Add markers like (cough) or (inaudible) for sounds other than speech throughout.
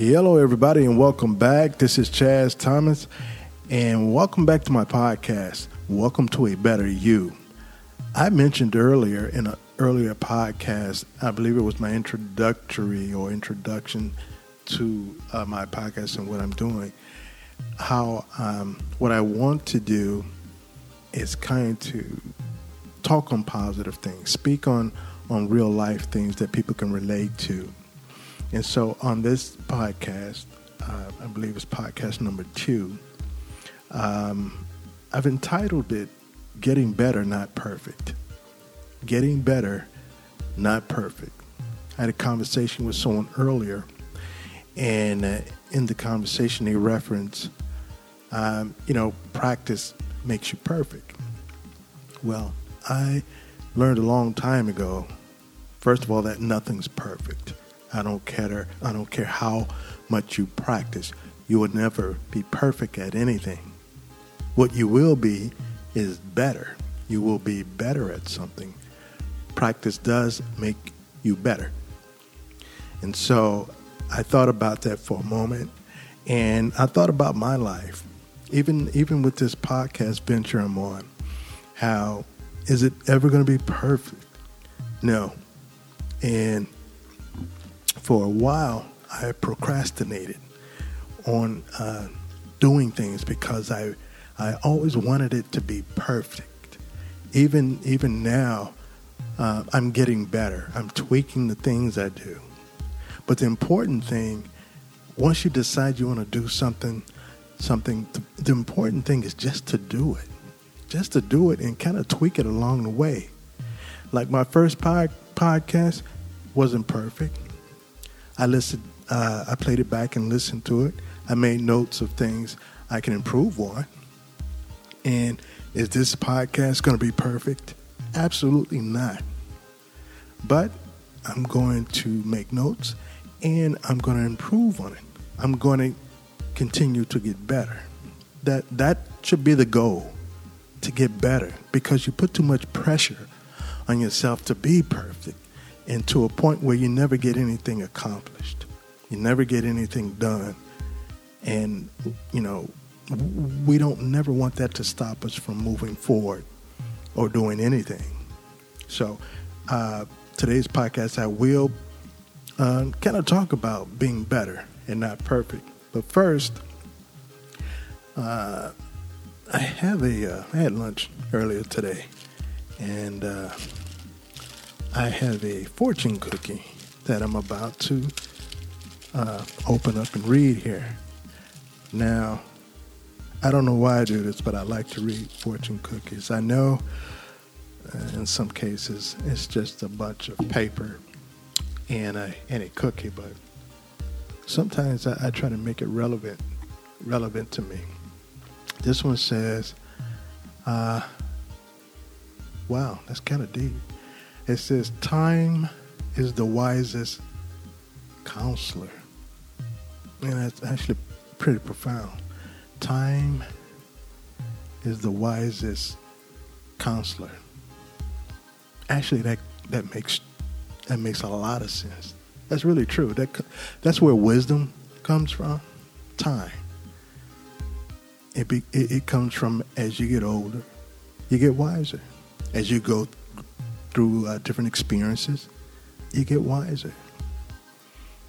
Hello, everybody, and welcome back. This is Chaz Thomas, and welcome back to my podcast. Welcome to a better you. I mentioned earlier in an earlier podcast, I believe it was my introductory or introduction to uh, my podcast and what I'm doing, how um, what I want to do is kind of to talk on positive things, speak on on real life things that people can relate to and so on this podcast, uh, I believe it's podcast number two, um, I've entitled it Getting Better, Not Perfect. Getting Better, Not Perfect. I had a conversation with someone earlier, and uh, in the conversation, they referenced, um, you know, practice makes you perfect. Well, I learned a long time ago, first of all, that nothing's perfect. I don't care. I don't care how much you practice. You will never be perfect at anything. What you will be is better. You will be better at something. Practice does make you better. And so I thought about that for a moment and I thought about my life. Even even with this podcast venture I'm on, how is it ever going to be perfect? No. And for a while, I procrastinated on uh, doing things because I, I always wanted it to be perfect. Even even now, uh, I'm getting better. I'm tweaking the things I do. But the important thing, once you decide you want to do something, something, the important thing is just to do it, just to do it and kind of tweak it along the way. Like my first pod, podcast wasn't perfect. I listened, uh, I played it back and listened to it. I made notes of things I can improve on. And is this podcast going to be perfect? Absolutely not. But I'm going to make notes and I'm going to improve on it. I'm going to continue to get better. That that should be the goal to get better because you put too much pressure on yourself to be perfect and to a point where you never get anything accomplished. You never get anything done. And, you know, we don't never want that to stop us from moving forward or doing anything. So, uh, today's podcast, I will uh, kind of talk about being better and not perfect. But first, uh, I have a uh, I had lunch earlier today, and uh, I have a fortune cookie that I'm about to uh, open up and read here. Now, I don't know why I do this, but I like to read fortune cookies. I know uh, in some cases it's just a bunch of paper and a, and a cookie, but sometimes I, I try to make it relevant relevant to me. This one says, uh, wow, that's kind of deep. It says, Time is the wisest counselor. And that's actually pretty profound. Time is the wisest counselor. Actually, that, that makes that makes a lot of sense. That's really true. That that's where wisdom comes from. Time. It, be, it, it comes from as you get older, you get wiser. As you go through uh, different experiences, you get wiser.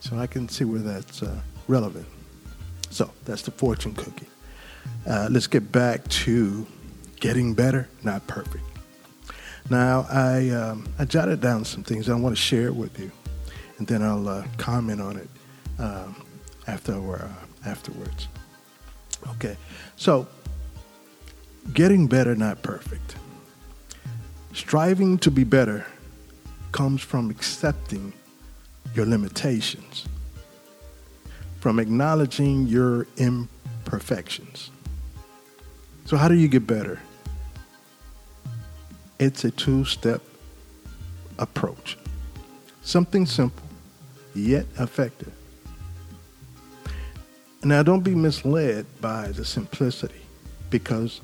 So I can see where that's uh, relevant. So that's the fortune cookie. Uh, let's get back to getting better, not perfect. Now, I, um, I jotted down some things I want to share with you, and then I'll uh, comment on it um, after, uh, afterwards. Okay, so getting better, not perfect. Striving to be better comes from accepting your limitations, from acknowledging your imperfections. So, how do you get better? It's a two step approach. Something simple, yet effective. Now, don't be misled by the simplicity, because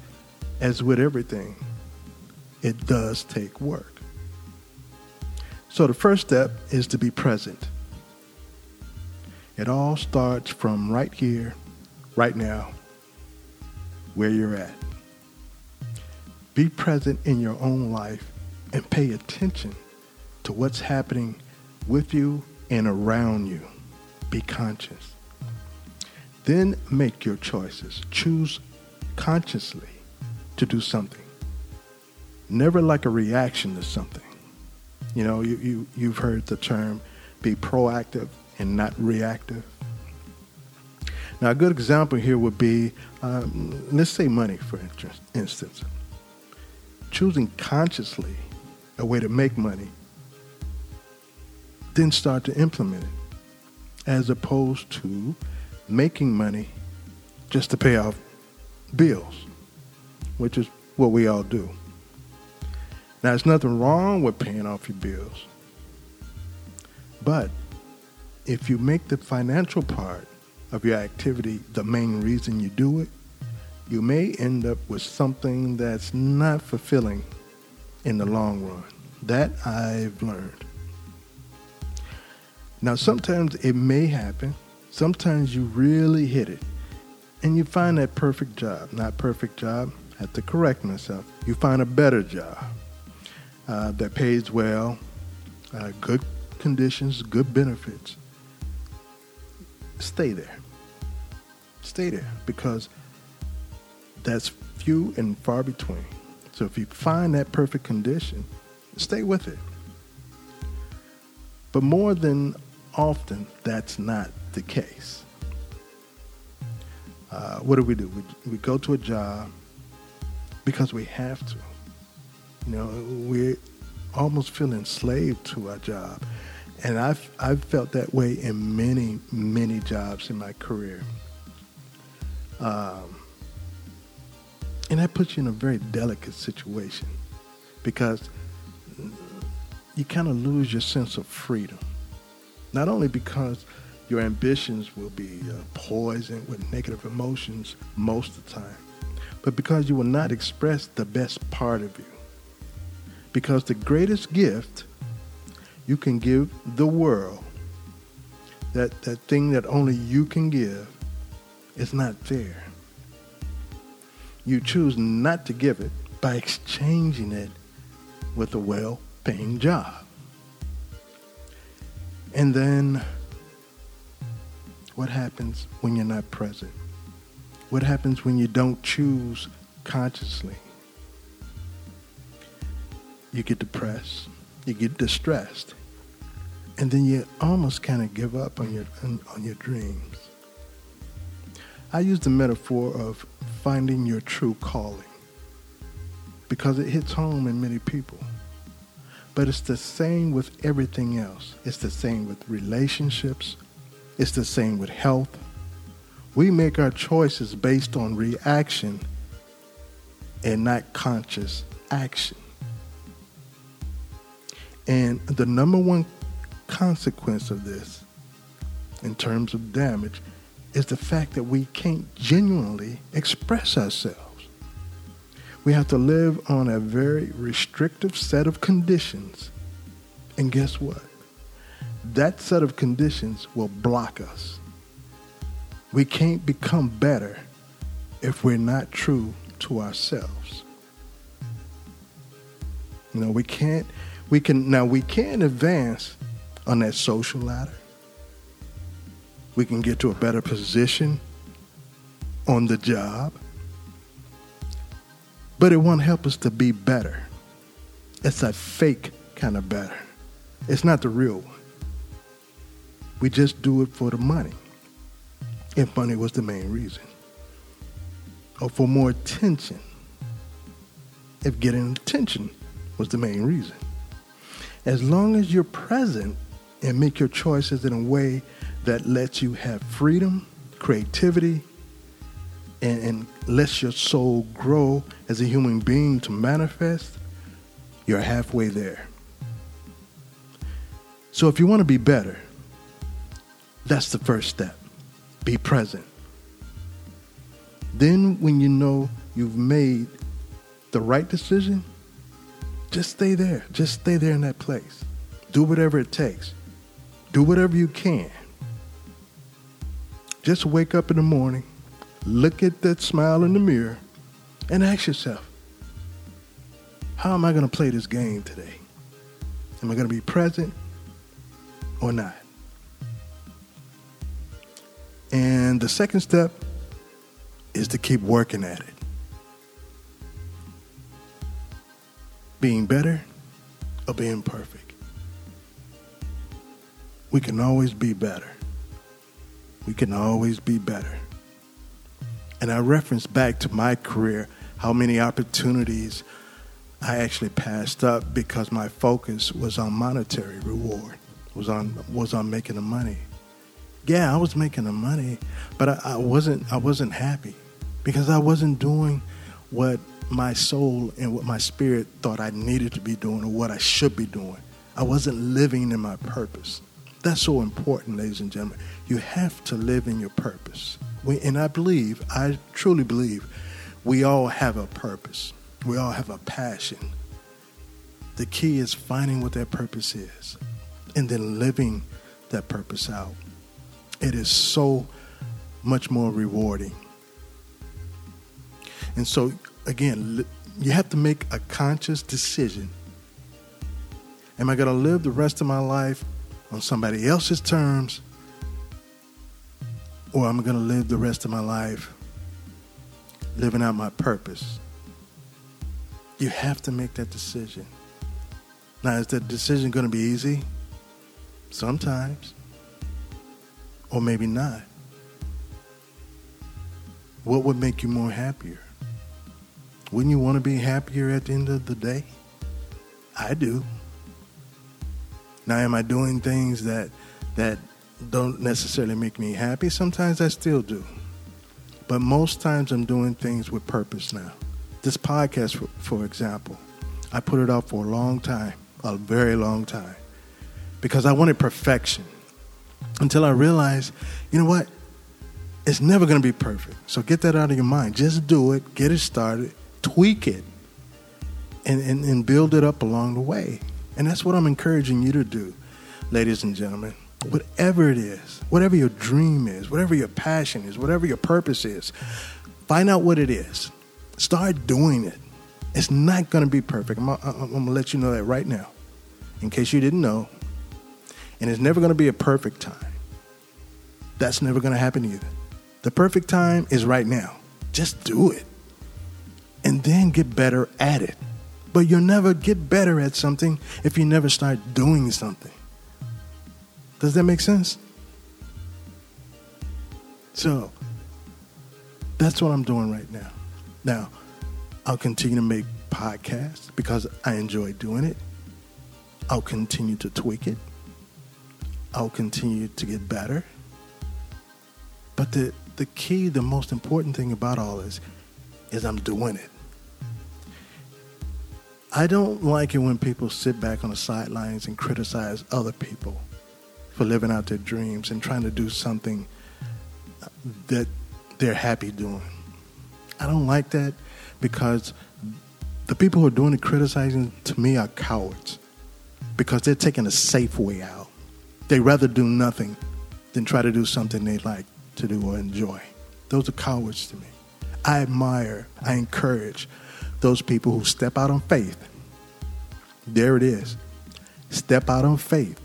as with everything, it does take work. So the first step is to be present. It all starts from right here, right now, where you're at. Be present in your own life and pay attention to what's happening with you and around you. Be conscious. Then make your choices. Choose consciously to do something. Never like a reaction to something. You know, you, you, you've heard the term be proactive and not reactive. Now, a good example here would be um, let's say money, for instance. Choosing consciously a way to make money, then start to implement it, as opposed to making money just to pay off bills, which is what we all do. Now, there's nothing wrong with paying off your bills. But if you make the financial part of your activity the main reason you do it, you may end up with something that's not fulfilling in the long run. That I've learned. Now, sometimes it may happen. Sometimes you really hit it and you find that perfect job. Not perfect job, I have to correct myself. You find a better job uh, that pays well, uh, good conditions, good benefits. Stay there. Stay there because that's few and far between. So if you find that perfect condition, stay with it. But more than often, that's not the case. Uh, what do we do? We, we go to a job because we have to. You know, we almost feel enslaved to our job. And I've, I've felt that way in many, many jobs in my career. Um, and that puts you in a very delicate situation because you kind of lose your sense of freedom. Not only because your ambitions will be uh, poisoned with negative emotions most of the time, but because you will not express the best part of you. Because the greatest gift you can give the world, that, that thing that only you can give, is not there. You choose not to give it by exchanging it with a well paying job. And then what happens when you're not present? What happens when you don't choose consciously? You get depressed, you get distressed, and then you almost kind of give up on your on, on your dreams. I use the metaphor of finding your true calling because it hits home in many people. But it's the same with everything else. It's the same with relationships. It's the same with health. We make our choices based on reaction and not conscious action. And the number one consequence of this, in terms of damage, is the fact that we can't genuinely express ourselves. We have to live on a very restrictive set of conditions. And guess what? That set of conditions will block us. We can't become better if we're not true to ourselves. You know, we can't, we can, now we can advance on that social ladder. We can get to a better position on the job but it won't help us to be better. It's a fake kind of better. It's not the real one. We just do it for the money. If money was the main reason. Or for more attention. If getting attention was the main reason. As long as you're present and make your choices in a way that lets you have freedom, creativity, and, and lets your soul grow as a human being to manifest, you're halfway there. So if you want to be better, that's the first step. Be present. Then, when you know you've made the right decision, just stay there. Just stay there in that place. Do whatever it takes. Do whatever you can. Just wake up in the morning, look at that smile in the mirror, and ask yourself, how am I going to play this game today? Am I going to be present or not? And the second step is to keep working at it. Being better or being perfect. We can always be better. We can always be better. And I reference back to my career how many opportunities I actually passed up because my focus was on monetary reward, was on was on making the money yeah, I was making the money, but I, I wasn't I wasn't happy because I wasn't doing what my soul and what my spirit thought I needed to be doing or what I should be doing. I wasn't living in my purpose. That's so important, ladies and gentlemen. You have to live in your purpose. We, and I believe, I truly believe, we all have a purpose. We all have a passion. The key is finding what that purpose is and then living that purpose out it is so much more rewarding. And so, again, you have to make a conscious decision. Am I going to live the rest of my life on somebody else's terms? Or am I going to live the rest of my life living out my purpose? You have to make that decision. Now, is that decision going to be easy? Sometimes or maybe not. What would make you more happier? Wouldn't you want to be happier at the end of the day? I do. Now, am I doing things that that don't necessarily make me happy? Sometimes I still do. But most times I'm doing things with purpose now. This podcast, for, for example, I put it off for a long time, a very long time, because I wanted perfection until I realized, you know what? It's never going to be perfect. So get that out of your mind. Just do it, get it started, tweak it, and, and, and build it up along the way. And that's what I'm encouraging you to do, ladies and gentlemen. Whatever it is, whatever your dream is, whatever your passion is, whatever your purpose is, find out what it is. Start doing it. It's not going to be perfect. I'm, I'm, I'm going to let you know that right now. In case you didn't know, and it's never going to be a perfect time. That's never going to happen either. The perfect time is right now. Just do it. And then get better at it. But you'll never get better at something if you never start doing something. Does that make sense? So, that's what I'm doing right now. Now, I'll continue to make podcasts because I enjoy doing it. I'll continue to tweak it. I'll continue to get better. But the, the key, the most important thing about all this is I'm doing it. I don't like it when people sit back on the sidelines and criticize other people for living out their dreams and trying to do something that they're happy doing. I don't like that because the people who are doing the criticizing to me are cowards because they're taking a safe way out. They rather do nothing than try to do something they like to do or enjoy. Those are cowards to me. I admire, I encourage those people who step out on faith. There it is. Step out on faith.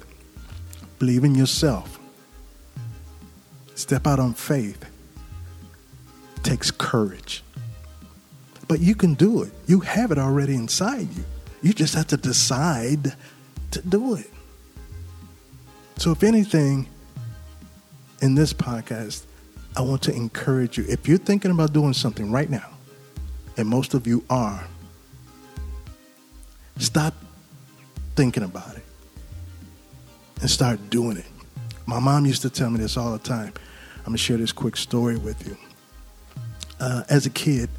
Believe in yourself. Step out on faith. takes courage. But you can do it. You have it already inside you. You just have to decide to do it. So, if anything, in this podcast, I want to encourage you. If you're thinking about doing something right now, and most of you are, stop thinking about it and start doing it. My mom used to tell me this all the time. I'm gonna share this quick story with you. Uh, as a kid,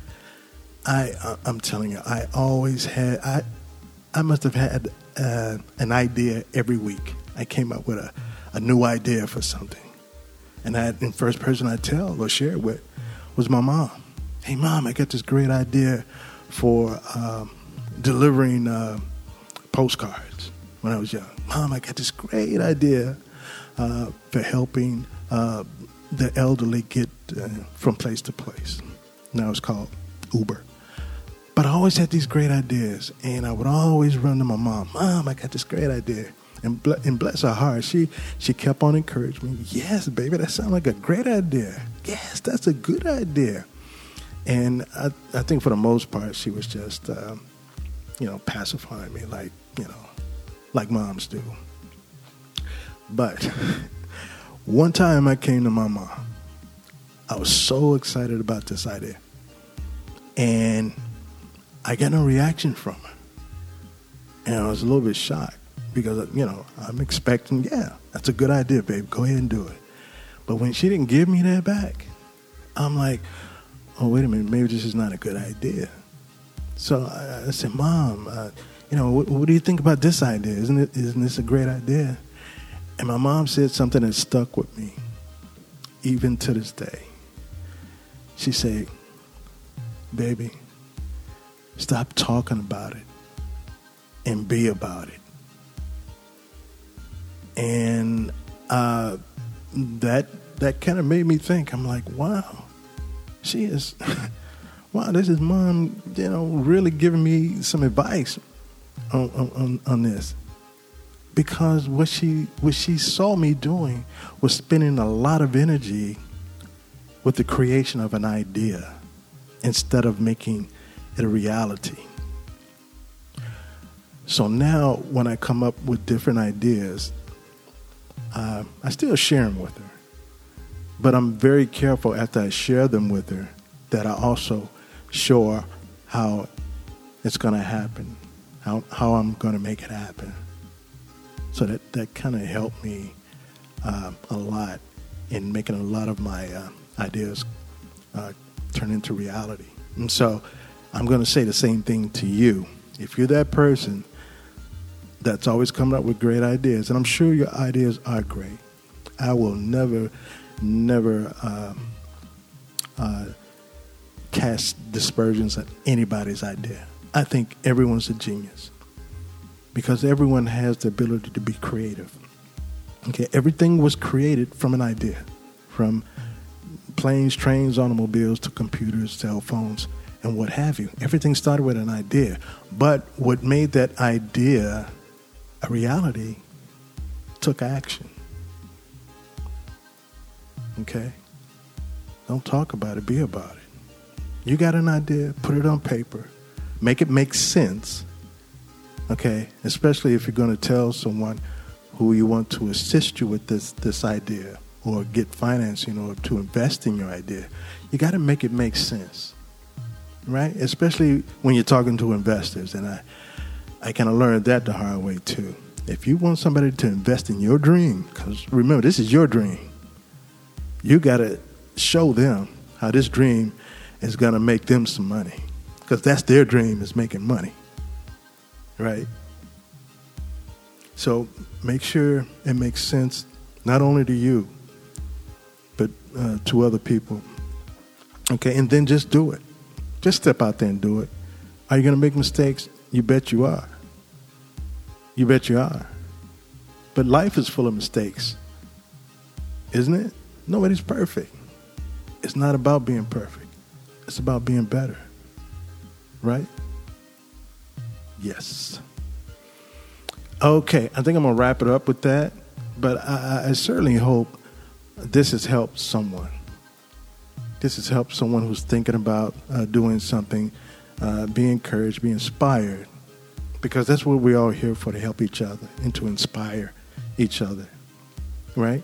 I uh, I'm telling you, I always had I I must have had uh, an idea every week. I came up with a, a new idea for something. And I, the first person I tell or share with was my mom. Hey, mom, I got this great idea for um, delivering uh, postcards when I was young. Mom, I got this great idea uh, for helping uh, the elderly get uh, from place to place. Now it's called Uber. But I always had these great ideas, and I would always run to my mom. Mom, I got this great idea. And, ble- and bless her heart, she she kept on encouraging me. Yes, baby, that sounds like a great idea. Yes, that's a good idea. And I, I think for the most part, she was just, uh, you know, pacifying me like, you know, like moms do. But (laughs) one time I came to my mom. I was so excited about this idea. And I got no reaction from her. And I was a little bit shocked because, you know, I'm expecting, yeah, that's a good idea, babe. Go ahead and do it. But when she didn't give me that back, I'm like, oh, wait a minute, maybe this is not a good idea. So I, I said, Mom, uh, you know, what, what, do you think about this idea? Isn't it? Isn't this a great idea? And my mom said something that stuck with me, even to this day. She said, "Baby, stop talking about it and be about it." And uh, that that kind of made me think. I'm like, wow, she is. (laughs) wow, this is mom. You know, really giving me some advice on, on, on this because what she what she saw me doing was spending a lot of energy with the creation of an idea instead of making it a reality. So now when I come up with different ideas, uh, I still share them with her. But I'm very careful after I share them with her that I also show her how it's going to happen how, how I'm going to make it happen. So that, that kind of helped me uh, a lot in making a lot of my uh, ideas uh, turn into reality. And so I'm going to say the same thing to you. If you're that person that's always coming up with great ideas, and I'm sure your ideas are great, I will never, never um, uh, cast dispersions at anybody's idea. I think everyone's a genius because everyone has the ability to be creative. Okay, everything was created from an idea, from planes, trains, automobiles to computers, cell phones, and what have you. Everything started with an idea. But what made that idea a reality took action. Okay? Don't talk about it, be about it. You got an idea, put it on paper, Make it make sense, okay? Especially if you're going to tell someone who you want to assist you with this, this idea or get financing or to invest in your idea. You got to make it make sense, right? Especially when you're talking to investors. And I, I kind of learned that the hard way too. If you want somebody to invest in your dream, because remember, this is your dream, you got to show them how this dream is going to make them some money because that's their dream is making money right? So make sure it makes sense not only to you but uh, to other people okay? And then just do it. Just step out there and do it. Are you going to make mistakes? You bet you are you bet you are but life is full of mistakes isn't it nobody's perfect it's not about being perfect it's about being better right? Yes. Okay, I think I'm to wrap it up with that, but I, I certainly hope this has helped someone. This has helped someone who's thinking about uh, doing something, uh, be encouraged, be inspired, because that's what we're all here for to help each other and to inspire each other, right?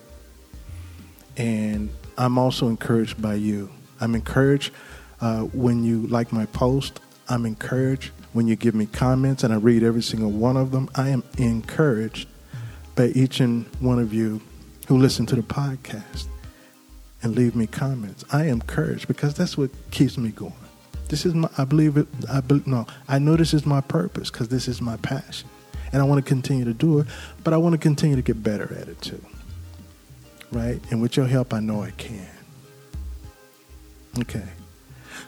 And I'm also encouraged by you. I'm encouraged uh, when you like my post I'm encouraged when you give me comments, and I read every single one of them. I am encouraged by each and one of you who listen to the podcast and leave me comments. I am encouraged because that's what keeps me going. This is my, I believe it, I believe, no, I know this is my purpose because this is my passion. And I want to continue to do it, but I want to continue to get better at it too. Right? And with your help, I know I can. Okay.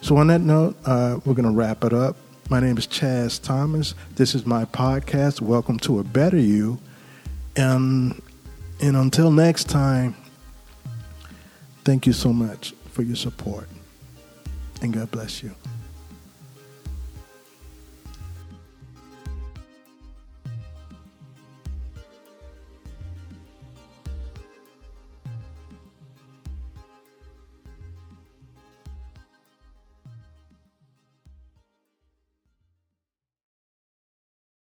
So, on that note, uh, we're going to wrap it up. My name is Chaz Thomas. This is my podcast. Welcome to A Better You. And, and until next time, Thank you so much for your support. And God bless you.